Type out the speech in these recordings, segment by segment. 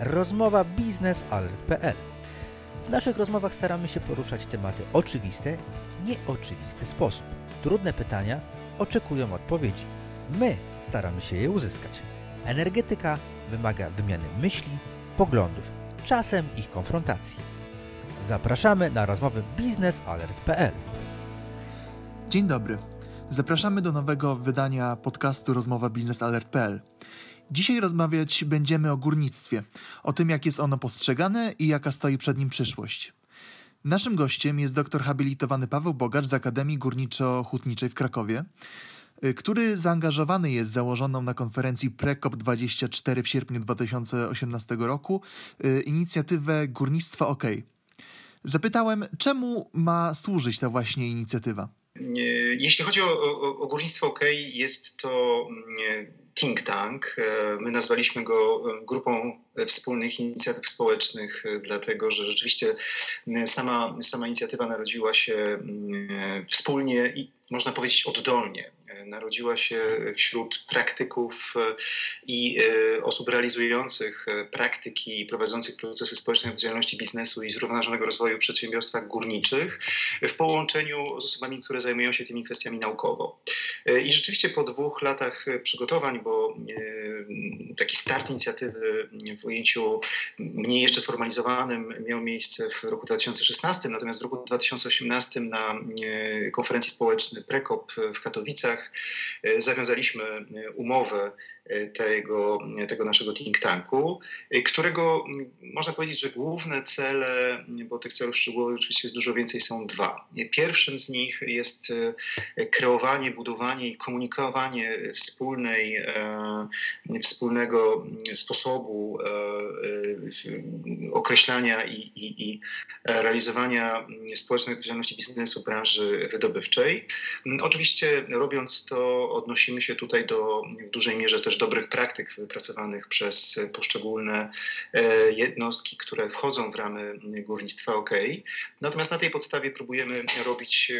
rozmowa biznesalert.pl. W naszych rozmowach staramy się poruszać tematy oczywiste, nieoczywisty sposób. Trudne pytania oczekują odpowiedzi. My staramy się je uzyskać. Energetyka wymaga wymiany myśli, poglądów, czasem ich konfrontacji. Zapraszamy na rozmowy biznesalert.pl. Dzień dobry. Zapraszamy do nowego wydania podcastu Rozmowa biznesalert.pl. Dzisiaj rozmawiać będziemy o górnictwie, o tym jak jest ono postrzegane i jaka stoi przed nim przyszłość. Naszym gościem jest doktor habilitowany Paweł Bogacz z Akademii Górniczo-Hutniczej w Krakowie, y, który zaangażowany jest założoną na konferencji PreCOP24 w sierpniu 2018 roku y, inicjatywę Górnictwa OK. Zapytałem, czemu ma służyć ta właśnie inicjatywa? Jeśli chodzi o, o, o górnictwo OK, jest to mm, think tank. E, my nazwaliśmy go e, grupą wspólnych inicjatyw społecznych, e, dlatego że rzeczywiście sama, sama inicjatywa narodziła się wspólnie i można powiedzieć oddolnie narodziła się wśród praktyków e, i e, osób realizujących e, praktyki, prowadzących procesy społecznej odpowiedzialności biznesu i zrównoważonego rozwoju w przedsiębiorstwach górniczych w połączeniu z osobami, które zajmują się tymi kwestiami naukowo. I rzeczywiście po dwóch latach przygotowań, bo taki start inicjatywy w ujęciu mniej jeszcze sformalizowanym miał miejsce w roku 2016, natomiast w roku 2018 na konferencji społecznej PREKOP w Katowicach zawiązaliśmy e, umowę tego, tego naszego think tanku, e, którego można powiedzieć, że główne cele, bo tych celów szczegółowych oczywiście jest dużo więcej, są dwa. Pierwszym z nich jest e, kreowanie, budowanie i komunikowanie wspólnej, wspólnego sposobu określania i, i, i realizowania społecznej odpowiedzialności biznesu branży wydobywczej. Oczywiście robiąc to odnosimy się tutaj do w dużej mierze też dobrych praktyk wypracowanych przez poszczególne e, jednostki, które wchodzą w ramy górnictwa OK. Natomiast na tej podstawie próbujemy robić,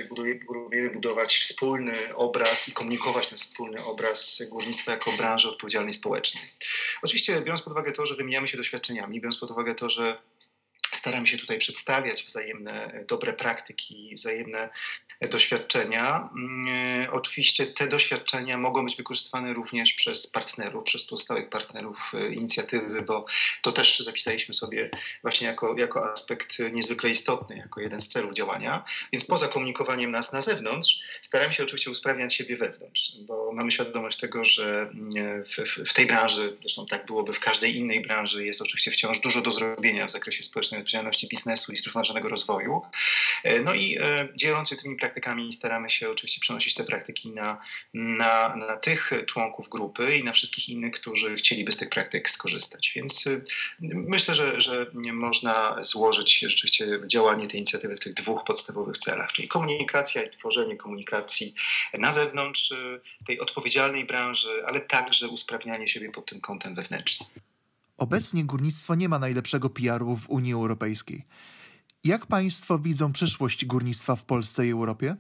próbujemy budować wspólny obraz i komunikować ten wspólny obraz górnictwa jako branży odpowiedzialnej społecznej. Oczywiście biorąc pod uwagę to, że wymieniamy się doświadczeniami, biorąc pod uwagę to, że staramy się tutaj przedstawiać wzajemne dobre praktyki, wzajemne doświadczenia. Mm, oczywiście te doświadczenia mogą być wykorzystywane również przez partnerów, przez pozostałych partnerów e, inicjatywy, bo to też zapisaliśmy sobie właśnie jako, jako aspekt niezwykle istotny, jako jeden z celów działania. Więc poza komunikowaniem nas na zewnątrz, staramy się oczywiście usprawniać siebie wewnątrz, bo mamy świadomość tego, że mm, w, w, tej branży, zresztą tak byłoby w każdej innej branży, jest oczywiście wciąż dużo do zrobienia w zakresie społecznej odpowiedzialności biznesu i zrównoważonego rozwoju. E, no i e, dzieląc się tymi praktykami staramy się oczywiście przenosić te praktyki na, na, na tych członków grupy i na wszystkich innych, którzy chcieliby z tych praktyk skorzystać. Więc e, myślę, że, że można złożyć rzeczywiście działanie tej inicjatywy w tych dwóch podstawowych celach, czyli komunikacja i tworzenie komunikacji na zewnątrz tej odpowiedzialnej branży, ale także usprawnianie siebie pod tym kątem wewnętrznym. Obecnie górnictwo nie ma najlepszego PR-u w Unii Europejskiej. Jak Państwo widzą przyszłość górnictwa w Polsce i Europie?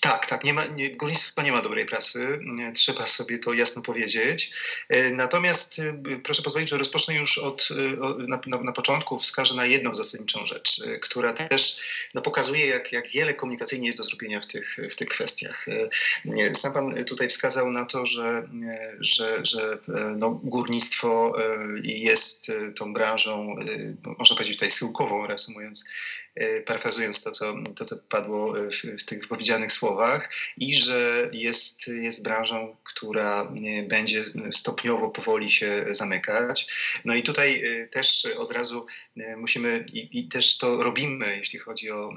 Tak, tak. Nie ma, nie, górnictwo nie ma dobrej prasy. Trzeba sobie to jasno powiedzieć. E, natomiast e, proszę pozwolić, że rozpocznę już od, e, na, na, na początku, wskażę na jedną zasadniczą rzecz, która też no, pokazuje, jak, jak wiele komunikacyjnie jest do zrobienia w tych, w tych kwestiach. Sam Pan tutaj wskazał na to, że, że, że no, górnictwo jest tą branżą, można powiedzieć tutaj syłkową, reasumując, parafrazując to, co, to, co padło w, w tych powiedzianych słowach i że jest, jest branżą, która e, będzie stopniowo powoli się zamykać. No i tutaj e, też od razu e, musimy i, i też to robimy, jeśli chodzi o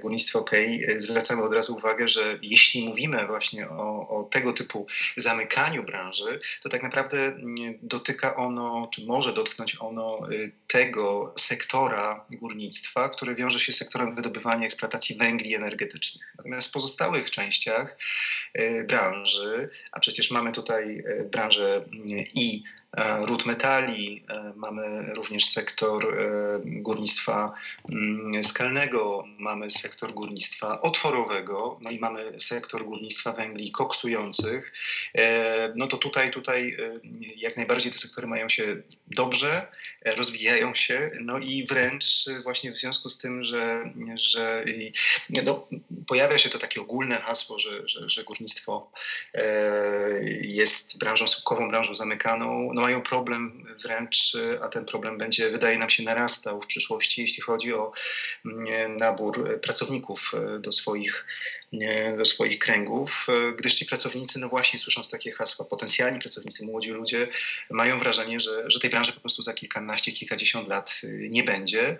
górnictwo OK, zwracamy od razu uwagę, że jeśli mówimy właśnie o, o tego typu zamykaniu branży, to tak naprawdę dotyka ono, czy może dotknąć ono tego sektora górnictwa, który wiąże się z sektorem wydobywania eksploatacji węgli energetycznych. Natomiast w pozostałych częściach e, branży, a przecież mamy tutaj e, branżę i E, ród metali, e, mamy również sektor e, górnictwa mm, skalnego, mamy sektor górnictwa otworowego, no i mamy sektor górnictwa węgli koksujących. No to tutaj, tutaj jak najbardziej te sektory mają się dobrze, rozwijają się, no i wręcz właśnie w związku z tym, że, że no, pojawia się to takie ogólne hasło, że, że, że górnictwo jest branżą słupkową, branżą zamykaną, no mają problem wręcz, a ten problem będzie, wydaje nam się, narastał w przyszłości, jeśli chodzi o mm, nabór pracowników e, do swoich, do swoich kręgów, e, gdyż ci pracownicy, no właśnie słysząc takie hasła, potencjalni pracownicy, młodzi ludzie mają wrażenie, że, że tej branży po prostu za kilkanaście, kilkadziesiąt lat e, nie będzie,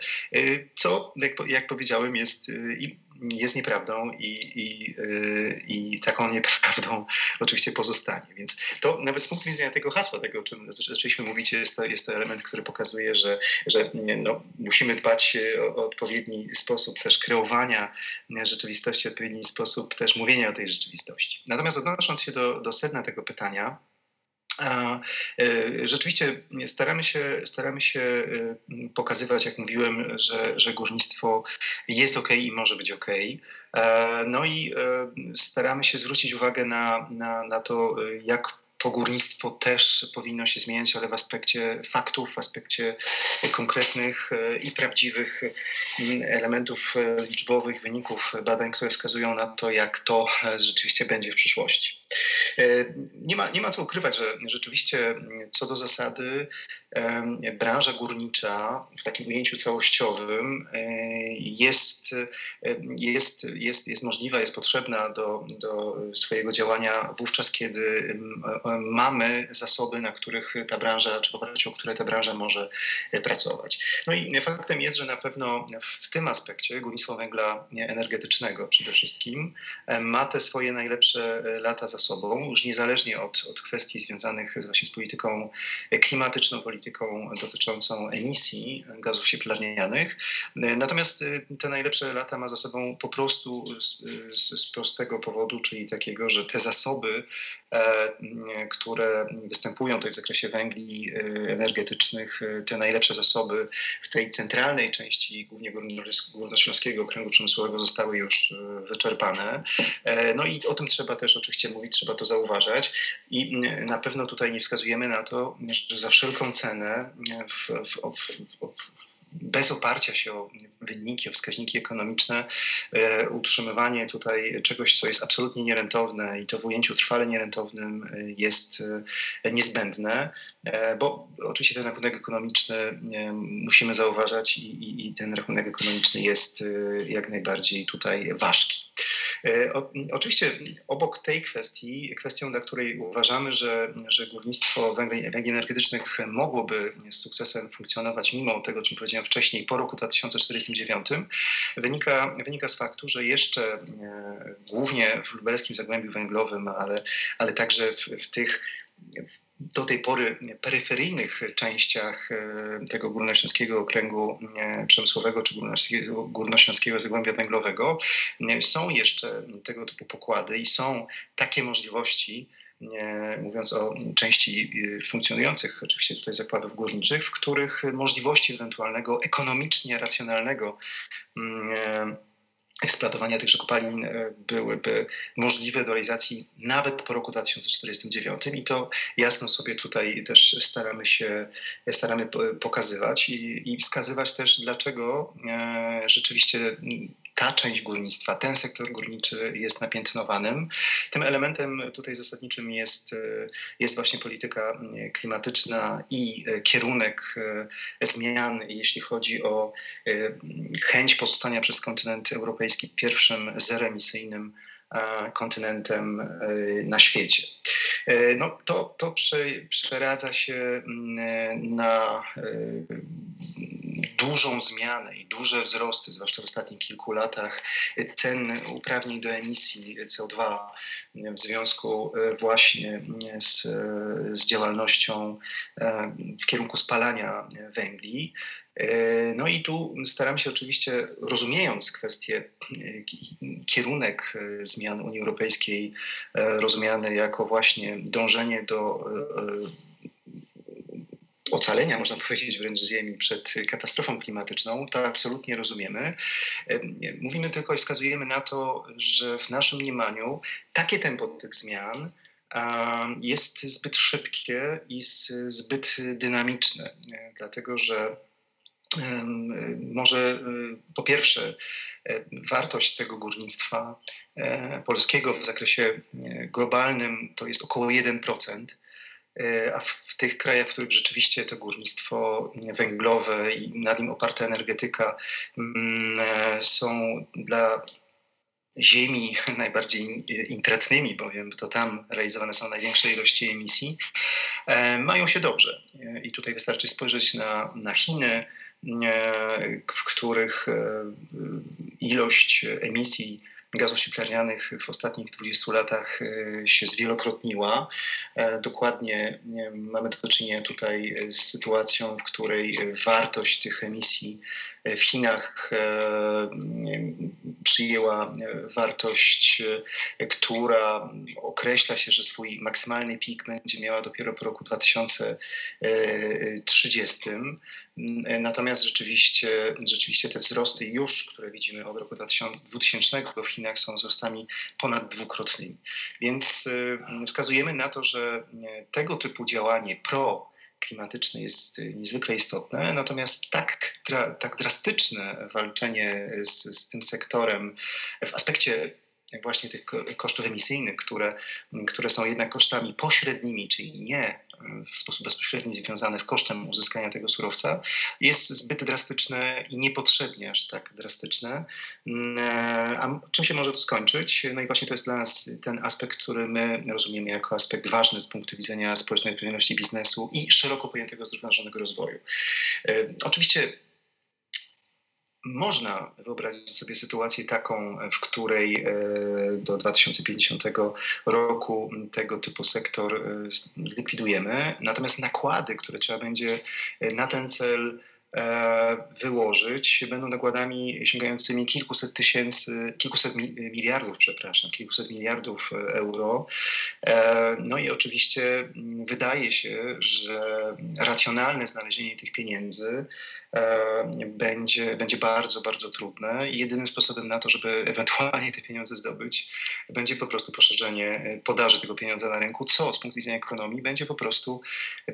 co, jak, jak powiedziałem, jest i jest nieprawdą i, i, y, i taką nieprawdą oczywiście pozostanie. Więc to nawet z punktu widzenia tego hasła, tego o czym zaczęliśmy mówić, jest to, jest to element, który pokazuje, że, że no, musimy dbać o, o odpowiedni sposób też kreowania rzeczywistości, odpowiedni sposób też mówienia o tej rzeczywistości. Natomiast odnosząc się do, do sedna tego pytania, a e, rzeczywiście staramy się, staramy się e, pokazywać, jak mówiłem, że, że górnictwo jest ok i może być ok. E, no i staramy się zwrócić uwagę na, na, na to, jak to górnictwo też powinno się zmieniać, ale w aspekcie faktów, w aspekcie konkretnych i prawdziwych elementów liczbowych, wyników badań, które wskazują na to, jak to rzeczywiście będzie w przyszłości. E, nie ma, nie ma co ukrywać, że rzeczywiście co do zasady branża górnicza w takim ujęciu całościowym e, jest, jest, jest, jest możliwa, jest potrzebna do, do swojego działania wówczas, kiedy mamy zasoby, na których ta branża, czy w oparciu o które ta branża może pracować. No i faktem jest, że na pewno w tym aspekcie górnictwo węgla energetycznego przede wszystkim ma te swoje najlepsze lata za sobą, już niezależnie od, od kwestii związanych właśnie z polityką klimatyczną, polityką dotyczącą emisji gazów cieplarnianych. Natomiast y, te najlepsze lata ma za sobą po prostu z, z, prostego powodu, czyli takiego, że te zasoby, e, które występują tutaj w zakresie węgli e, energetycznych, e, te najlepsze zasoby w tej centralnej części, głównie Górnośląskiego Okręgu Przemysłowego zostały już wyczerpane. No i o tym trzeba też oczywiście mówić, trzeba to zauważać. I na pewno tutaj nie wskazujemy na to, że za wszelką cenę w, w, w, bez oparcia się o wyniki, o wskaźniki ekonomiczne, e, utrzymywanie tutaj czegoś, co jest absolutnie nierentowne i to w ujęciu trwale nierentownym e, jest e, niezbędne, bo oczywiście ten rachunek ekonomiczny musimy zauważać i, i, i ten rachunek ekonomiczny jest jak najbardziej tutaj ważki. O, oczywiście obok tej kwestii, kwestią, dla której uważamy, że, że górnictwo węgli, węgli energetycznych mogłoby z sukcesem funkcjonować mimo tego, o czym powiedziałem wcześniej, po roku 2049, wynika, wynika z faktu, że jeszcze e, głównie w lubelskim Zagłębiu Węglowym, ale, ale także w, w tych do tej pory peryferyjnych częściach e, tego górnośląskiego okręgu e, przemysłowego czy górnośląskiego, górnośląskiego zagłębia węglowego są jeszcze tego typu pokłady i są takie możliwości, mówiąc o części y, funkcjonujących oczywiście tutaj zakładów górniczych, w których możliwości ewentualnego ekonomicznie racjonalnego mm, eksploatowania tychże kopalin e, byłyby możliwe do realizacji nawet po roku 2049 i to jasno sobie tutaj też staramy się staramy pokazywać i, i wskazywać też, dlaczego e, rzeczywiście ta część górnictwa, ten sektor górniczy jest napiętnowanym. Tym elementem tutaj zasadniczym jest, e, jest właśnie polityka e, klimatyczna i e, kierunek zmian, jeśli chodzi o chęć pozostania przez kontynent europejski pierwszym zeroemisyjnym kontynentem na świecie. No, to to przeradza się mm, na dużą zmianę i duże wzrosty, zwłaszcza w ostatnich kilku latach, cen uprawnień do emisji CO2 w związku e, właśnie z, z działalnością e, w kierunku spalania węgli. E, no i tu staramy się oczywiście, rozumiejąc kwestię, kierunek zmian Unii Europejskiej, rozumiany jako właśnie dążenie do ocalenia, można powiedzieć wręcz Ziemi przed katastrofą klimatyczną, to absolutnie rozumiemy. Mówimy tylko i wskazujemy na to, że w naszym mniemaniu takie tempo tych zmian jest zbyt szybkie i zbyt dynamiczne, dlatego że może po pierwsze wartość tego górnictwa e, polskiego w zakresie e, globalnym to jest około 1%. E, a w tych krajach, w których rzeczywiście to górnictwo węglowe i nad nim oparta energetyka mm, są dla ziemi najbardziej intratnymi, bowiem to tam realizowane są największe ilości emisji, mają się dobrze. I tutaj wystarczy spojrzeć na, na Chiny, w których ilość emisji gazów cieplarnianych w ostatnich 20 latach e, się zwielokrotniła. E, dokładnie mamy do czynienia tutaj z sytuacją, w której wartość tych emisji w Chinach e, przyjęła wartość, która określa się, że swój maksymalny pik będzie miała dopiero po roku 2030. Natomiast rzeczywiście, rzeczywiście te wzrosty już, które widzimy od roku 2000 w Chinach są wzrostami ponad dwukrotnymi. Więc e, wskazujemy na to, że tego typu działanie pro klimatyczny jest niezwykle istotne, natomiast tak, tak drastyczne walczenie z, z tym sektorem w aspekcie właśnie tych kosztów emisyjnych, które, które są jednak kosztami pośrednimi, czyli nie w sposób bezpośredni związane z kosztem uzyskania tego surowca, jest zbyt drastyczne i niepotrzebnie aż tak drastyczne. Mm, a czym się może to skończyć? No i właśnie to jest dla nas ten aspekt, który my rozumiemy jako aspekt ważny z punktu widzenia społecznej odpowiedzialności biznesu i szeroko pojętego zrównoważonego rozwoju. E, oczywiście można wyobrazić sobie sytuację taką, w której e, do 2050 roku tego typu sektor e, zlikwidujemy, natomiast nakłady, które trzeba będzie e, na ten cel wyłożyć, będą nakładami sięgającymi kilkuset tysięcy, kilkuset miliardów, przepraszam, kilkuset miliardów euro. No i oczywiście wydaje się, że racjonalne znalezienie tych pieniędzy będzie, będzie bardzo, bardzo trudne i jedynym sposobem na to, żeby ewentualnie te pieniądze zdobyć, będzie po prostu poszerzenie podaży tego pieniądza na rynku, co z punktu widzenia ekonomii będzie po prostu,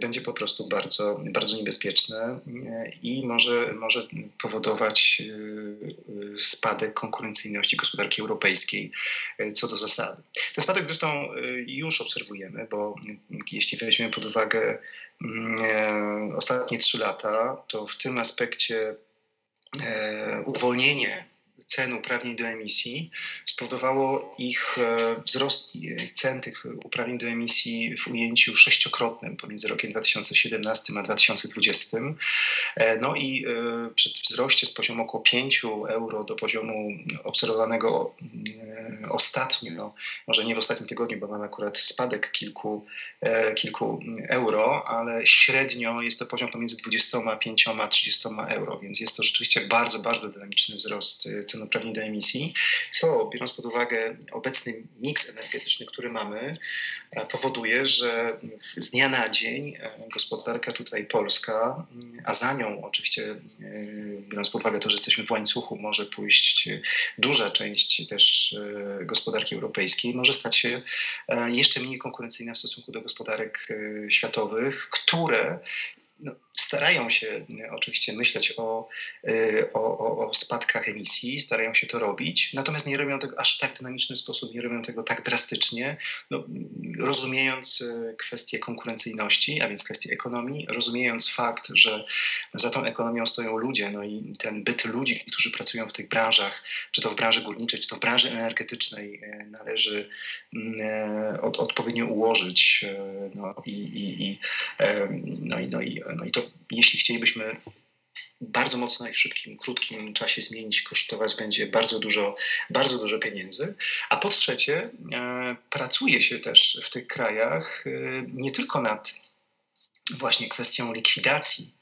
będzie po prostu bardzo, bardzo niebezpieczne e, i może, może powodować e, spadek konkurencyjności gospodarki europejskiej co do zasady. Ten spadek zresztą już obserwujemy, bo jeśli weźmiemy pod uwagę ostatnie trzy lata, to w tym aspekcie e, uwolnienie cen uprawnień do emisji spowodowało ich e, wzrost cen tych uprawnień do emisji w ujęciu sześciokrotnym pomiędzy rokiem 2017 a 2020. E, no i e, przy wzroście z poziomu około 5 euro do poziomu obserwowanego ostatnio, może nie w ostatnim tygodniu, bo mamy akurat spadek kilku, kilku euro, ale średnio jest to poziom pomiędzy 25 a 30 euro, więc jest to rzeczywiście bardzo, bardzo dynamiczny wzrost cen uprawnień do emisji, co biorąc pod uwagę obecny miks energetyczny, który mamy, e, powoduje, że z dnia na dzień e, gospodarka tutaj polska, mm, a za nią oczywiście, e, biorąc pod uwagę to, że jesteśmy w łańcuchu, może pójść duża część też gospodarki europejskiej, może stać się jeszcze mniej konkurencyjna w stosunku do gospodarek światowych, które no, starają się e, oczywiście myśleć o, e, o, o, o, spadkach emisji, starają się to robić, natomiast nie robią tego aż tak dynamiczny sposób, nie robią tego tak drastycznie, no, rozumiejąc e, kwestię konkurencyjności, a więc kwestię ekonomii, rozumiejąc fakt, że za tą ekonomią stoją ludzie, no i ten byt ludzi, którzy pracują w tych branżach, czy to w branży górniczej, czy to w branży energetycznej, należy mm, od, odpowiednio ułożyć no, i, i, i, no, i, no, i, no i to jeśli chcielibyśmy bardzo mocno i w szybkim, krótkim czasie zmienić, kosztować będzie bardzo dużo, bardzo dużo pieniędzy. A po trzecie, e, pracuje się też w tych krajach e, nie tylko nad właśnie kwestią likwidacji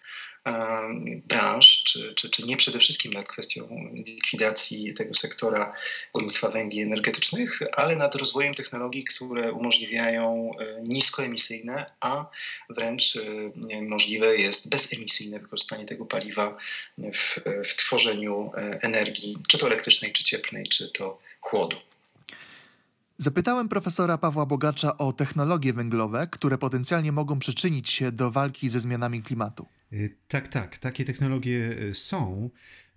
branż, czy, czy, czy nie przede wszystkim nad kwestią likwidacji tego sektora górnictwa węgli energetycznych, ale nad rozwojem technologii, które umożliwiają e, niskoemisyjne, a wręcz e, możliwe jest bezemisyjne wykorzystanie tego paliwa w, w tworzeniu e, energii, czy to elektrycznej, czy cieplnej, czy to chłodu. Zapytałem profesora Pawła Bogacza o technologie węglowe, które potencjalnie mogą przyczynić się do walki ze zmianami klimatu. Y, tak, tak, takie technologie y, są.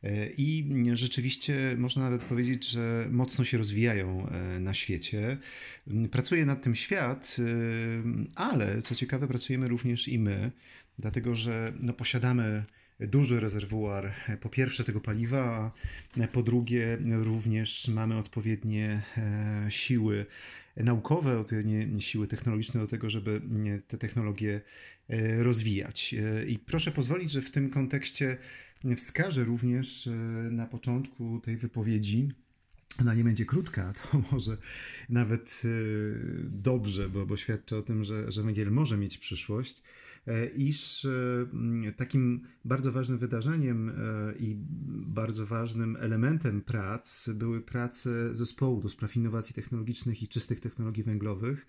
Y, I rzeczywiście można nawet powiedzieć, że mocno się rozwijają na świecie. Pracuje nad tym świat, ale co ciekawe, pracujemy również i my, dlatego że no, posiadamy duży rezerwuar po pierwsze tego paliwa, a po drugie również mamy odpowiednie e, siły naukowe, odpowiednie siły technologiczne do tego, żeby te technologie e, rozwijać. E, I proszę pozwolić, że w tym kontekście wskażę również na początku tej wypowiedzi, ona nie będzie krótka, to może nawet dobrze, bo, bo świadczy o tym, że, że węgiel może mieć przyszłość. E, iż e, takim bardzo ważnym wydarzeniem e, i bardzo ważnym elementem prac były prace zespołu do spraw innowacji technologicznych i czystych technologii węglowych,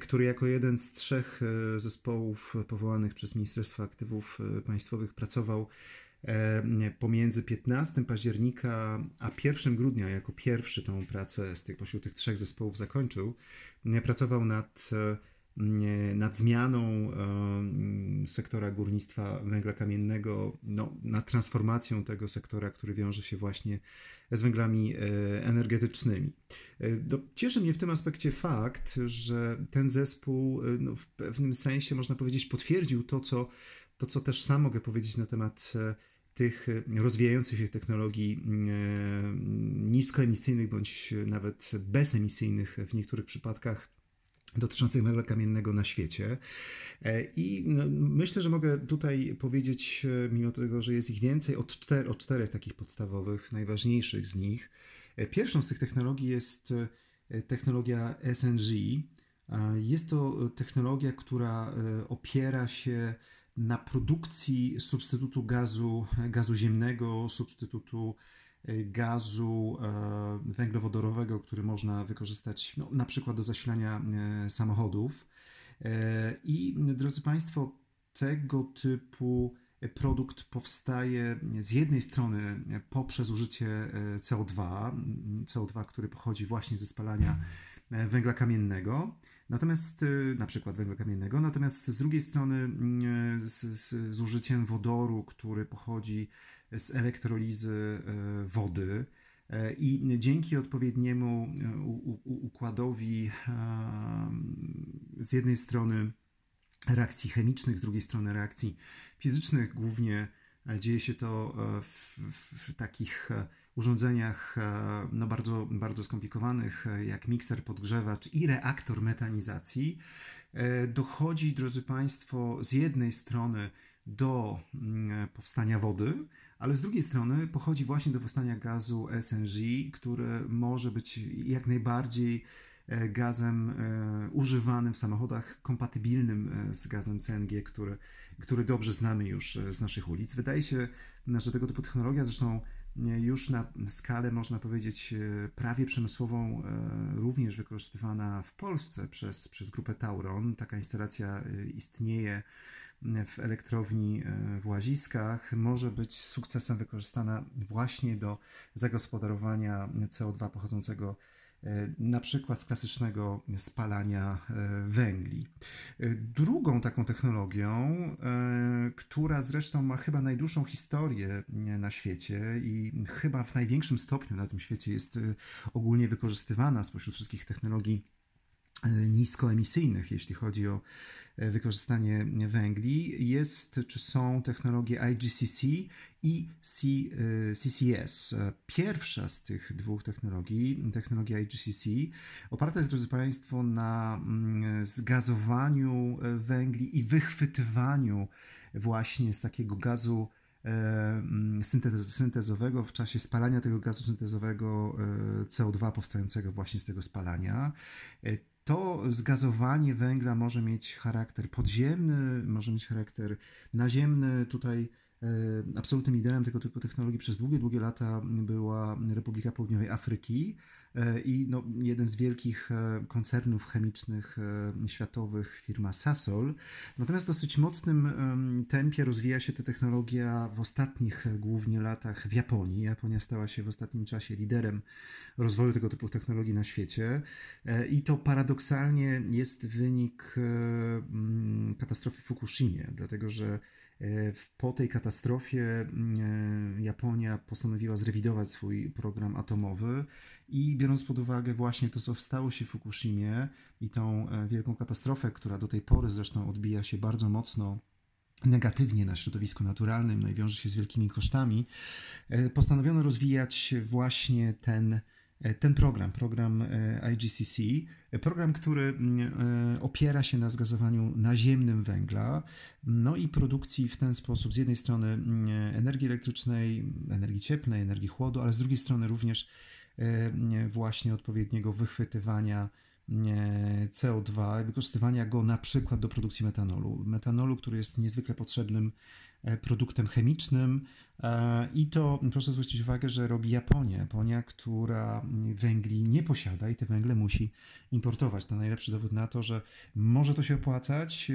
który jako jeden z trzech zespołów powołanych przez Ministerstwo Aktywów Państwowych pracował pomiędzy 15 października a 1 grudnia, jako pierwszy tą pracę z tych, pośród tych trzech zespołów zakończył, pracował nad nad zmianą sektora górnictwa węgla kamiennego, no, nad transformacją tego sektora, który wiąże się właśnie z węglami e, energetycznymi. E, no, cieszy mnie w tym aspekcie fakt, że ten zespół e, no, w pewnym sensie, można powiedzieć, potwierdził to co, to, co też sam mogę powiedzieć na temat tych rozwijających się technologii niskoemisyjnych bądź nawet bezemisyjnych w niektórych przypadkach dotyczących węgla kamiennego na świecie. E, I no, myślę, że mogę tutaj powiedzieć, e, mimo tego, że jest ich więcej, o, czter, o czterech takich podstawowych, najważniejszych z nich. E, pierwszą z tych technologii jest technologia SNG. Jest to technologia, która opiera się na produkcji substytutu gazu, gazu ziemnego, substytutu gazu e, węglowodorowego, który można wykorzystać no, na przykład do zasilania e, samochodów. E, I drodzy Państwo, tego typu produkt powstaje z jednej strony poprzez użycie CO2, CO2, który pochodzi właśnie ze spalania węgla kamiennego, natomiast na przykład węgla kamiennego, natomiast z drugiej strony z, z, z użyciem wodoru, który pochodzi z elektrolizy e, wody. E, I dzięki odpowiedniemu e, układowi z jednej strony reakcji chemicznych, z drugiej strony reakcji fizycznych, głównie dzieje się to w, w, takich urządzeniach no bardzo, bardzo skomplikowanych, jak mikser, podgrzewacz i reaktor metanizacji, dochodzi, drodzy Państwo, z jednej strony do mm, powstania wody, ale z drugiej strony pochodzi właśnie do powstania gazu SNG, który może być jak najbardziej e, gazem e, używanym w samochodach, kompatybilnym e, z gazem CNG, który, który dobrze znamy już z naszych ulic. Wydaje się, że tego typu technologia, zresztą już na skalę, można powiedzieć, prawie przemysłową, również wykorzystywana w Polsce przez, przez grupę Tauron. Taka instalacja istnieje w elektrowni e, w Łaziskach może być z sukcesem wykorzystana właśnie do zagospodarowania CO2 pochodzącego e, na przykład z klasycznego spalania e, węgli. Drugą taką technologią, która zresztą ma chyba najdłuższą historię na świecie i chyba w największym stopniu na tym świecie jest ogólnie wykorzystywana spośród wszystkich technologii niskoemisyjnych, jeśli chodzi o E, wykorzystanie węgli. Jest czy są technologie IGCC i CCS. E, Pierwsza z tych dwóch technologii, technologia IGCC, oparta jest, drodzy Państwo, na mm, zgazowaniu e, węgli i wychwytywaniu właśnie z takiego gazu mm, syntezowego w czasie spalania tego gazu syntezowego CO2 powstającego właśnie z tego spalania. To zgazowanie węgla może mieć charakter podziemny, może mieć charakter naziemny. Tutaj e, absolutnym liderem tego typu technologii przez długie, długie lata była Republika Południowej Afryki. E, i no, jeden z wielkich e, koncernów chemicznych e, światowych, firma Sasol. Natomiast w dosyć mocnym tempie rozwija się ta technologia w ostatnich głównie latach w Japonii. Japonia stała się w ostatnim czasie liderem rozwoju tego typu technologii na świecie i to paradoksalnie jest wynik katastrofy w Fukushimie, dlatego że po tej katastrofie Japonia postanowiła zrewidować swój program atomowy i biorąc pod uwagę właśnie to, co stało się w Fukushimie i tą e, wielką katastrofę, która do tej pory zresztą odbija się bardzo mocno negatywnie na środowisku naturalnym, no i wiąże się z wielkimi kosztami, e, postanowiono rozwijać właśnie ten, e, ten program, program IGCC, program, który mm, opiera się na zgazowaniu naziemnym węgla, no i produkcji w ten sposób z jednej strony mm, energii elektrycznej, energii cieplnej, energii chłodu, ale z drugiej strony również E, właśnie odpowiedniego wychwytywania e, CO2, wykorzystywania go na przykład do produkcji metanolu. Metanolu, który jest niezwykle potrzebnym e, produktem chemicznym i to proszę zwrócić uwagę, że robi Japonia. Japonia, która węgli nie posiada i te węgle musi importować. To najlepszy dowód na to, że może to się opłacać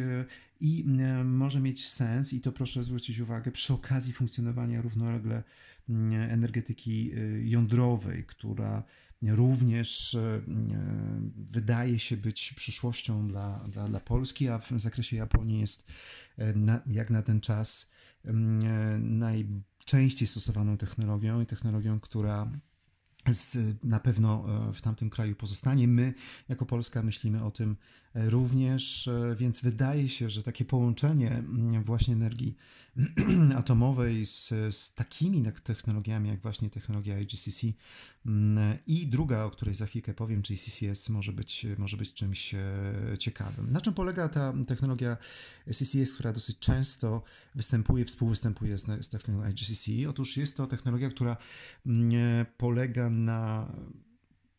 i może mieć sens i to proszę zwrócić uwagę przy okazji funkcjonowania równolegle energetyki jądrowej, która również wydaje się być przyszłością dla, dla, dla Polski, a w zakresie Japonii jest na, jak na ten czas najczęściej stosowaną technologią i technologią, która z, na pewno w tamtym kraju pozostanie. My, jako Polska, myślimy o tym również, więc wydaje się, że takie połączenie mm, właśnie energii atomowej z, z takimi technologiami, jak właśnie technologia IGCC mm, i druga, o której za chwilkę powiem, czyli CCS, może być, może być czymś e, ciekawym. Na czym polega ta technologia CCS, która dosyć często występuje, współwystępuje z, z technologią IGCC? Otóż jest to technologia, która mm, polega na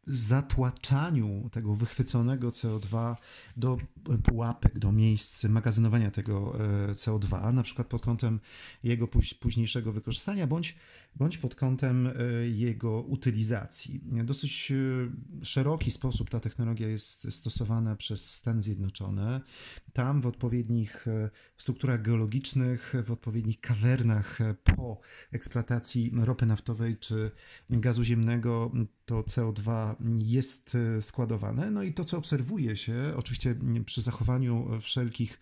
zatłaczaniu tego wychwyconego CO2 do pułapek, do miejsc magazynowania tego e, CO2, na przykład pod kątem jego późniejszego wykorzystania, bądź, bądź pod kątem e, jego utylizacji. Dosyć e, szeroki sposób ta technologia jest stosowana przez Stany Zjednoczone. Tam w odpowiednich strukturach geologicznych, w odpowiednich kawernach po eksploatacji ropy naftowej czy gazu ziemnego to CO2 jest e, składowane. No i to, co obserwuje się, oczywiście przy zachowaniu wszelkich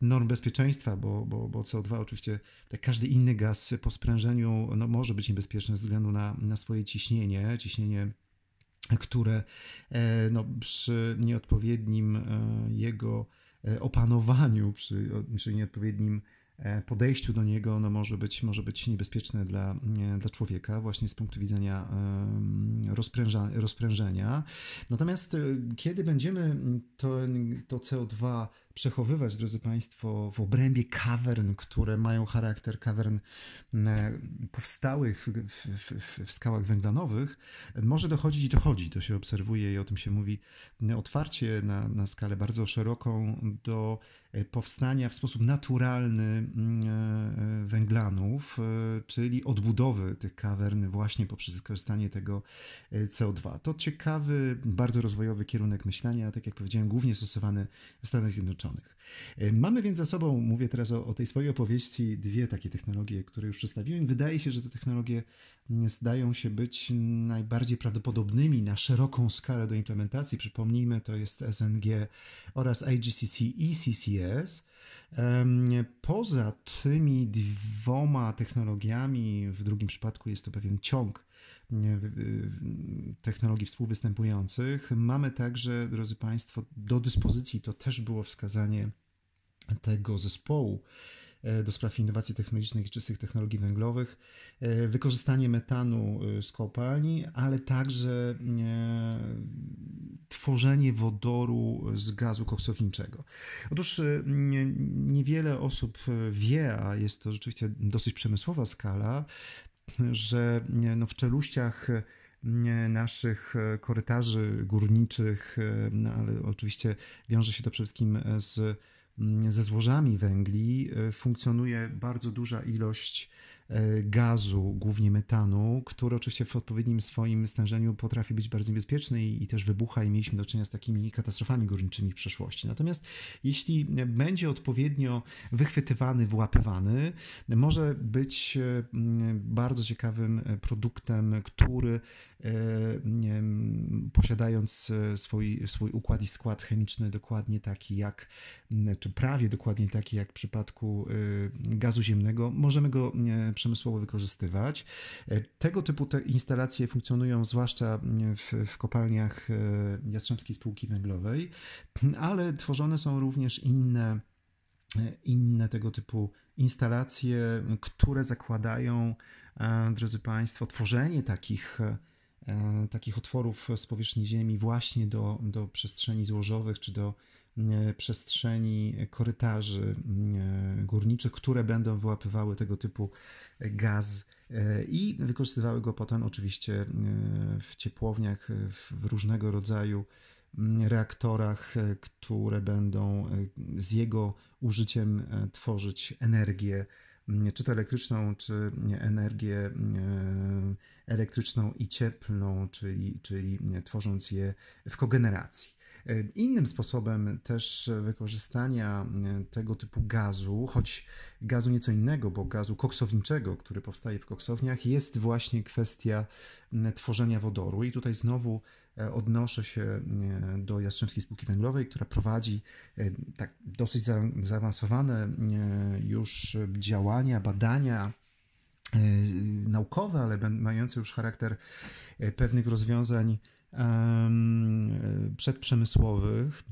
norm bezpieczeństwa, bo, bo, bo CO2 oczywiście, jak każdy inny gaz po sprężeniu, no, może być niebezpieczny ze względu na, na swoje ciśnienie, ciśnienie które e, no, przy nieodpowiednim e, jego opanowaniu, przy, przy nieodpowiednim E, podejściu do niego ono może być, może być niebezpieczne dla, dla człowieka, właśnie z punktu widzenia rozpręża, rozprężenia. Natomiast e, kiedy będziemy to, to CO2 przechowywać, drodzy Państwo, w obrębie kawern, które mają charakter kawern e, powstałych w, w, w, w, skałach węglanowych, może dochodzić i dochodzi. To się obserwuje i o tym się mówi otwarcie na, na skalę bardzo szeroką do E, powstania w sposób naturalny mm, e, węglanów, e, czyli odbudowy tych kawern właśnie poprzez wykorzystanie tego CO2. To ciekawy, bardzo rozwojowy kierunek myślenia, tak jak powiedziałem, głównie stosowany w Stanach Zjednoczonych. Mamy więc za sobą, mówię teraz o, o tej swojej opowieści, dwie takie technologie, które już przedstawiłem. Wydaje się, że te technologie zdają się być najbardziej prawdopodobnymi na szeroką skalę do implementacji. Przypomnijmy, to jest SNG oraz IGCC i CCS. Poza tymi dwoma technologiami, w drugim przypadku jest to pewien ciąg technologii współwystępujących, mamy także, drodzy Państwo, do dyspozycji, to też było wskazanie tego zespołu, E, do spraw innowacji technologicznych i czystych technologii węglowych, e, wykorzystanie metanu e, z kopalni, ale także tworzenie wodoru z gazu koksowniczego. Otóż niewiele osób wie, a jest to rzeczywiście dosyć przemysłowa skala, że no w czeluściach naszych korytarzy górniczych, no ale oczywiście wiąże się to przede wszystkim z, ze złożami węgli, funkcjonuje bardzo duża ilość E, gazu, głównie metanu, który oczywiście w odpowiednim swoim stężeniu potrafi być bardzo niebezpieczny i, też wybucha i mieliśmy do czynienia z takimi katastrofami górniczymi w przeszłości. Natomiast jeśli będzie odpowiednio wychwytywany, włapywany, może być e, bardzo ciekawym produktem, który E, posiadając e, swój, swój układ i skład chemiczny dokładnie taki jak, czy prawie dokładnie taki jak w przypadku e, gazu ziemnego, możemy go przemysłowo wykorzystywać. Tego typu te instalacje funkcjonują zwłaszcza w, w kopalniach Jastrzębskiej Spółki Węglowej, ale tworzone są również inne inne tego typu instalacje, które zakładają, drodzy Państwo, tworzenie takich E, takich otworów z powierzchni Ziemi właśnie do, do przestrzeni złożowych czy do e, przestrzeni korytarzy e, górniczych, które będą wyłapywały tego typu gaz i wykorzystywały go potem oczywiście w ciepłowniach, w różnego rodzaju reaktorach, które będą z jego użyciem tworzyć energię czy to elektryczną, czy energię elektryczną i cieplną, czyli, czyli tworząc je w kogeneracji. Innym sposobem też wykorzystania tego typu gazu, choć gazu nieco innego, bo gazu koksowniczego, który powstaje w koksowniach, jest właśnie kwestia tworzenia wodoru. I tutaj znowu E, odnoszę się e, do Jastrzębskiej Spółki Węglowej, która prowadzi e, tak dosyć zaawansowane już działania, badania naukowe, ale mające już charakter pewnych rozwiązań przedprzemysłowych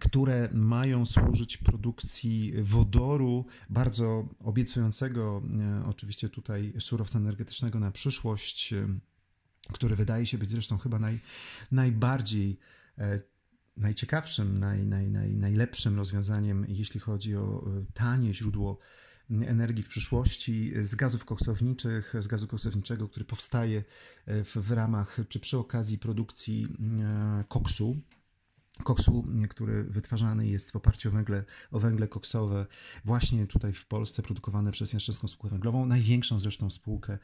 które mają służyć produkcji wodoru, bardzo obiecującego oczywiście tutaj surowca energetycznego na przyszłość, który wydaje się być zresztą chyba naj, najbardziej e, najciekawszym, naj, naj, naj, najlepszym rozwiązaniem, jeśli chodzi o e, tanie źródło energii w przyszłości z gazów koksowniczych, z gazu koksowniczego, który powstaje w, w ramach czy przy okazji produkcji e, koksu koksu, który wytwarzany jest w oparciu o węgle, o węgle koksowe, właśnie tutaj w Polsce, produkowane przez Jastrzębską Spółkę Węglową, największą zresztą spółkę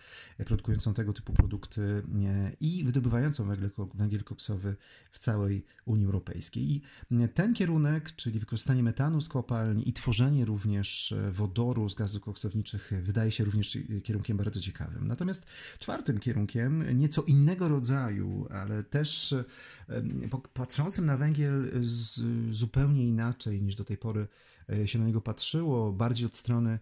produkującą tego typu produkty i wydobywającą węgiel, węgiel koksowy w całej Unii Europejskiej. I ten kierunek, czyli wykorzystanie metanu z kopalni i tworzenie również wodoru z gazów koksowniczych, wydaje się również kierunkiem bardzo ciekawym. Natomiast czwartym kierunkiem, nieco innego rodzaju, ale też patrzącym na węgiel z, zupełnie inaczej niż do tej pory e, się na niego patrzyło, bardziej od strony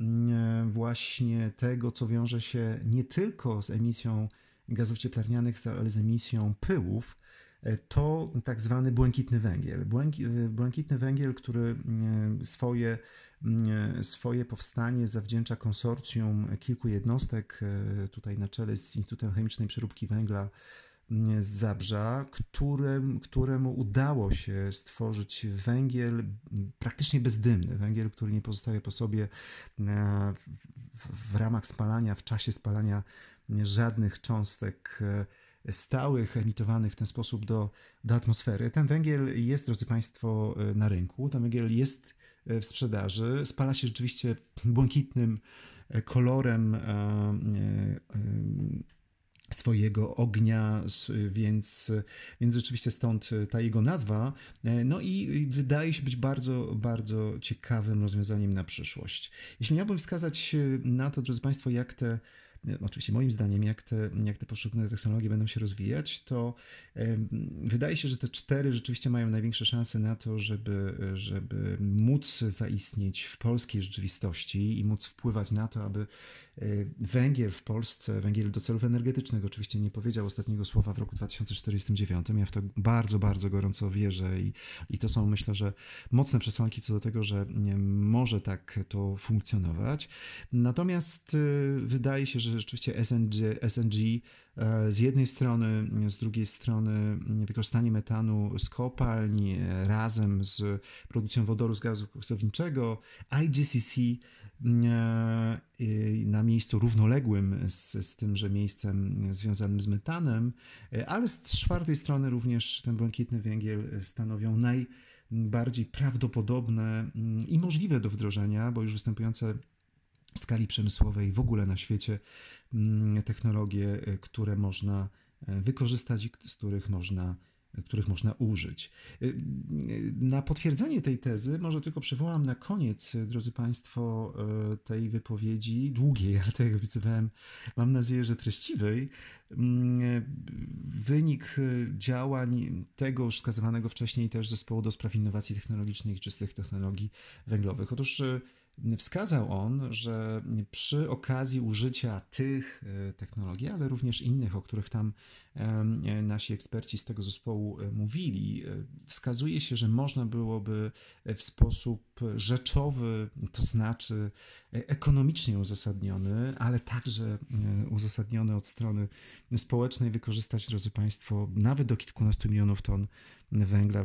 mm, właśnie tego, co wiąże się nie tylko z emisją gazów cieplarnianych, ale z emisją pyłów, e, to tak zwany błękitny węgiel. E, błękitny węgiel, który mm, swoje, mm, swoje powstanie zawdzięcza konsorcjum kilku jednostek, tutaj na czele z Instytutem Chemicznej Przeróbki Węgla z Zabrza, którym, któremu udało się stworzyć węgiel praktycznie bezdymny, węgiel, który nie pozostawia po sobie e, w, w ramach spalania, w czasie spalania żadnych cząstek e, stałych, emitowanych w ten sposób do, do atmosfery. Ten węgiel jest, drodzy Państwo, e, na rynku. Ten węgiel jest w sprzedaży. Spala się rzeczywiście błękitnym kolorem swojego ognia, więc, więc rzeczywiście stąd ta jego nazwa. No i wydaje się być bardzo, bardzo ciekawym rozwiązaniem na przyszłość. Jeśli miałbym wskazać na to, drodzy Państwo, jak te oczywiście moim zdaniem, jak te, jak te poszczególne technologie będą się rozwijać, to wydaje się, że te cztery rzeczywiście mają największe szanse na to, żeby, żeby móc zaistnieć w polskiej rzeczywistości i móc wpływać na to, aby węgiel w Polsce, węgiel do celów energetycznych, oczywiście nie powiedział ostatniego słowa w roku 2049. Ja w to bardzo, bardzo gorąco wierzę i, i to są myślę, że mocne przesłanki co do tego, że może tak to funkcjonować. Natomiast y, wydaje się, że rzeczywiście SNG, SNG z jednej strony, z drugiej strony wykorzystanie metanu z kopalni razem z produkcją wodoru z gazu koksowniczego, IGCC na miejscu równoległym z, z tymże miejscem związanym z metanem, ale z czwartej strony również ten błękitny węgiel stanowią najbardziej prawdopodobne i możliwe do wdrożenia, bo już występujące skali przemysłowej w ogóle na świecie technologie, które można wykorzystać i z których można których można użyć. Y, na potwierdzenie tej tezy może tylko przywołam na koniec, drodzy Państwo, y, tej wypowiedzi, długiej, ale tak jak obiecywałem, mam nadzieję, że treściwej, mm, wynik działań tego już wskazywanego wcześniej też Zespołu do Spraw Innowacji Technologicznych i Czystych Technologii Węglowych. Otóż y, Wskazał on, że przy okazji użycia tych e, technologii, ale również innych, o których tam e, nasi eksperci z tego zespołu e, mówili, wskazuje się, że można byłoby w sposób rzeczowy, to znaczy ekonomicznie uzasadniony, ale także uzasadniony od strony społecznej, wykorzystać, drodzy Państwo, nawet do kilkunastu milionów ton węgla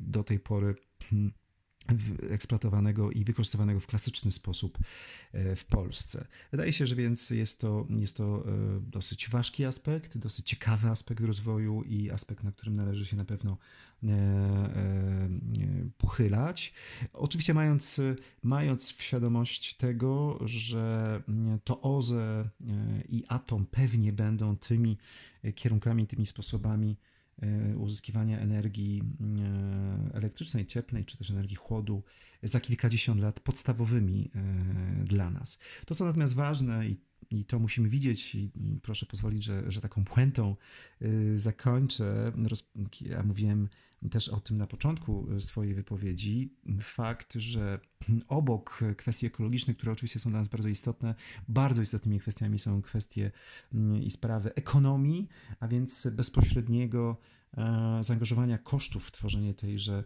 do tej pory hmm, eksploatowanego i wykorzystywanego w klasyczny sposób e, w Polsce. Wydaje się, że więc jest to, jest to e, dosyć ważki aspekt, dosyć ciekawy aspekt rozwoju i aspekt, na którym należy się na pewno e, pochylać. Oczywiście mając, mając w świadomość tego, że to OZE i atom pewnie będą tymi kierunkami, tymi sposobami, uzyskiwania energii e, elektrycznej, cieplnej, czy też energii chłodu za kilkadziesiąt lat podstawowymi e, dla nas. To, co natomiast ważne i i to musimy widzieć i proszę pozwolić, że, że taką puentą zakończę. Ja mówiłem też o tym na początku swojej wypowiedzi. Fakt, że obok kwestii ekologicznych, które oczywiście są dla nas bardzo istotne, bardzo istotnymi kwestiami są kwestie mm, i sprawy ekonomii, a więc bezpośredniego e, zaangażowania kosztów w tworzenie tejże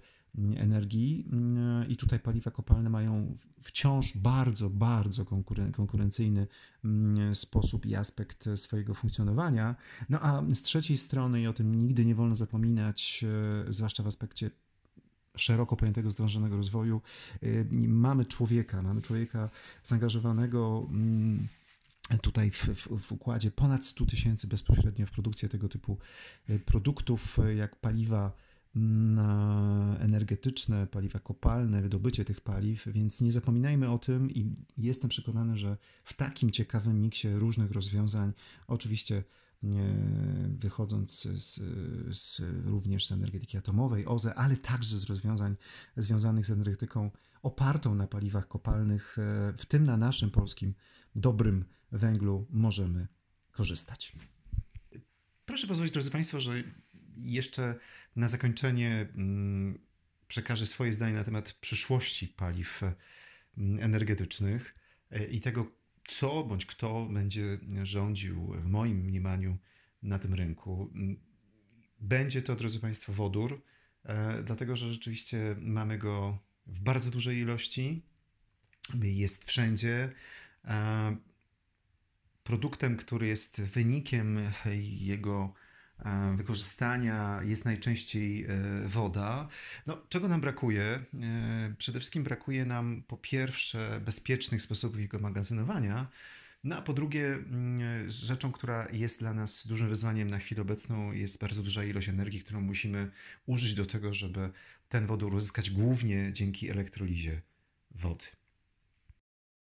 energii mm, i tutaj paliwa kopalne mają wciąż bardzo, bardzo konkurencyjny sposób i aspekt swojego funkcjonowania. No a z trzeciej strony, i o tym nigdy nie wolno zapominać, e, zwłaszcza w aspekcie szeroko pojętego zdążonego rozwoju, y, mamy człowieka, mamy człowieka zaangażowanego mm, tutaj w, w, w, układzie ponad 100 tysięcy bezpośrednio w produkcję tego typu y, produktów, jak paliwa mm, energetyczne, paliwa kopalne, wydobycie tych paliw, więc nie zapominajmy o tym i jestem przekonany, że w takim ciekawym miksie różnych rozwiązań, oczywiście wychodząc z, z, również z energetyki atomowej, OZE, ale także z rozwiązań związanych z energetyką opartą na paliwach kopalnych, e, w tym na naszym polskim dobrym węglu możemy korzystać. Proszę pozwolić, drodzy Państwo, że jeszcze na zakończenie mm, przekażę swoje zdanie na temat przyszłości paliw mm, energetycznych e, i tego, co bądź kto będzie rządził w moim mniemaniu na tym rynku. Będzie to, drodzy Państwo, wodór, e, dlatego że rzeczywiście mamy go w bardzo dużej ilości, jest wszędzie. E, produktem, który jest wynikiem jego wykorzystania jest najczęściej woda. No, czego nam brakuje? Przede wszystkim brakuje nam po pierwsze bezpiecznych sposobów jego magazynowania, no a po drugie, mm, rzeczą, która jest dla nas dużym wyzwaniem na chwilę obecną, jest bardzo duża ilość energii, którą musimy użyć do tego, żeby ten wodór uzyskać głównie dzięki elektrolizie wody.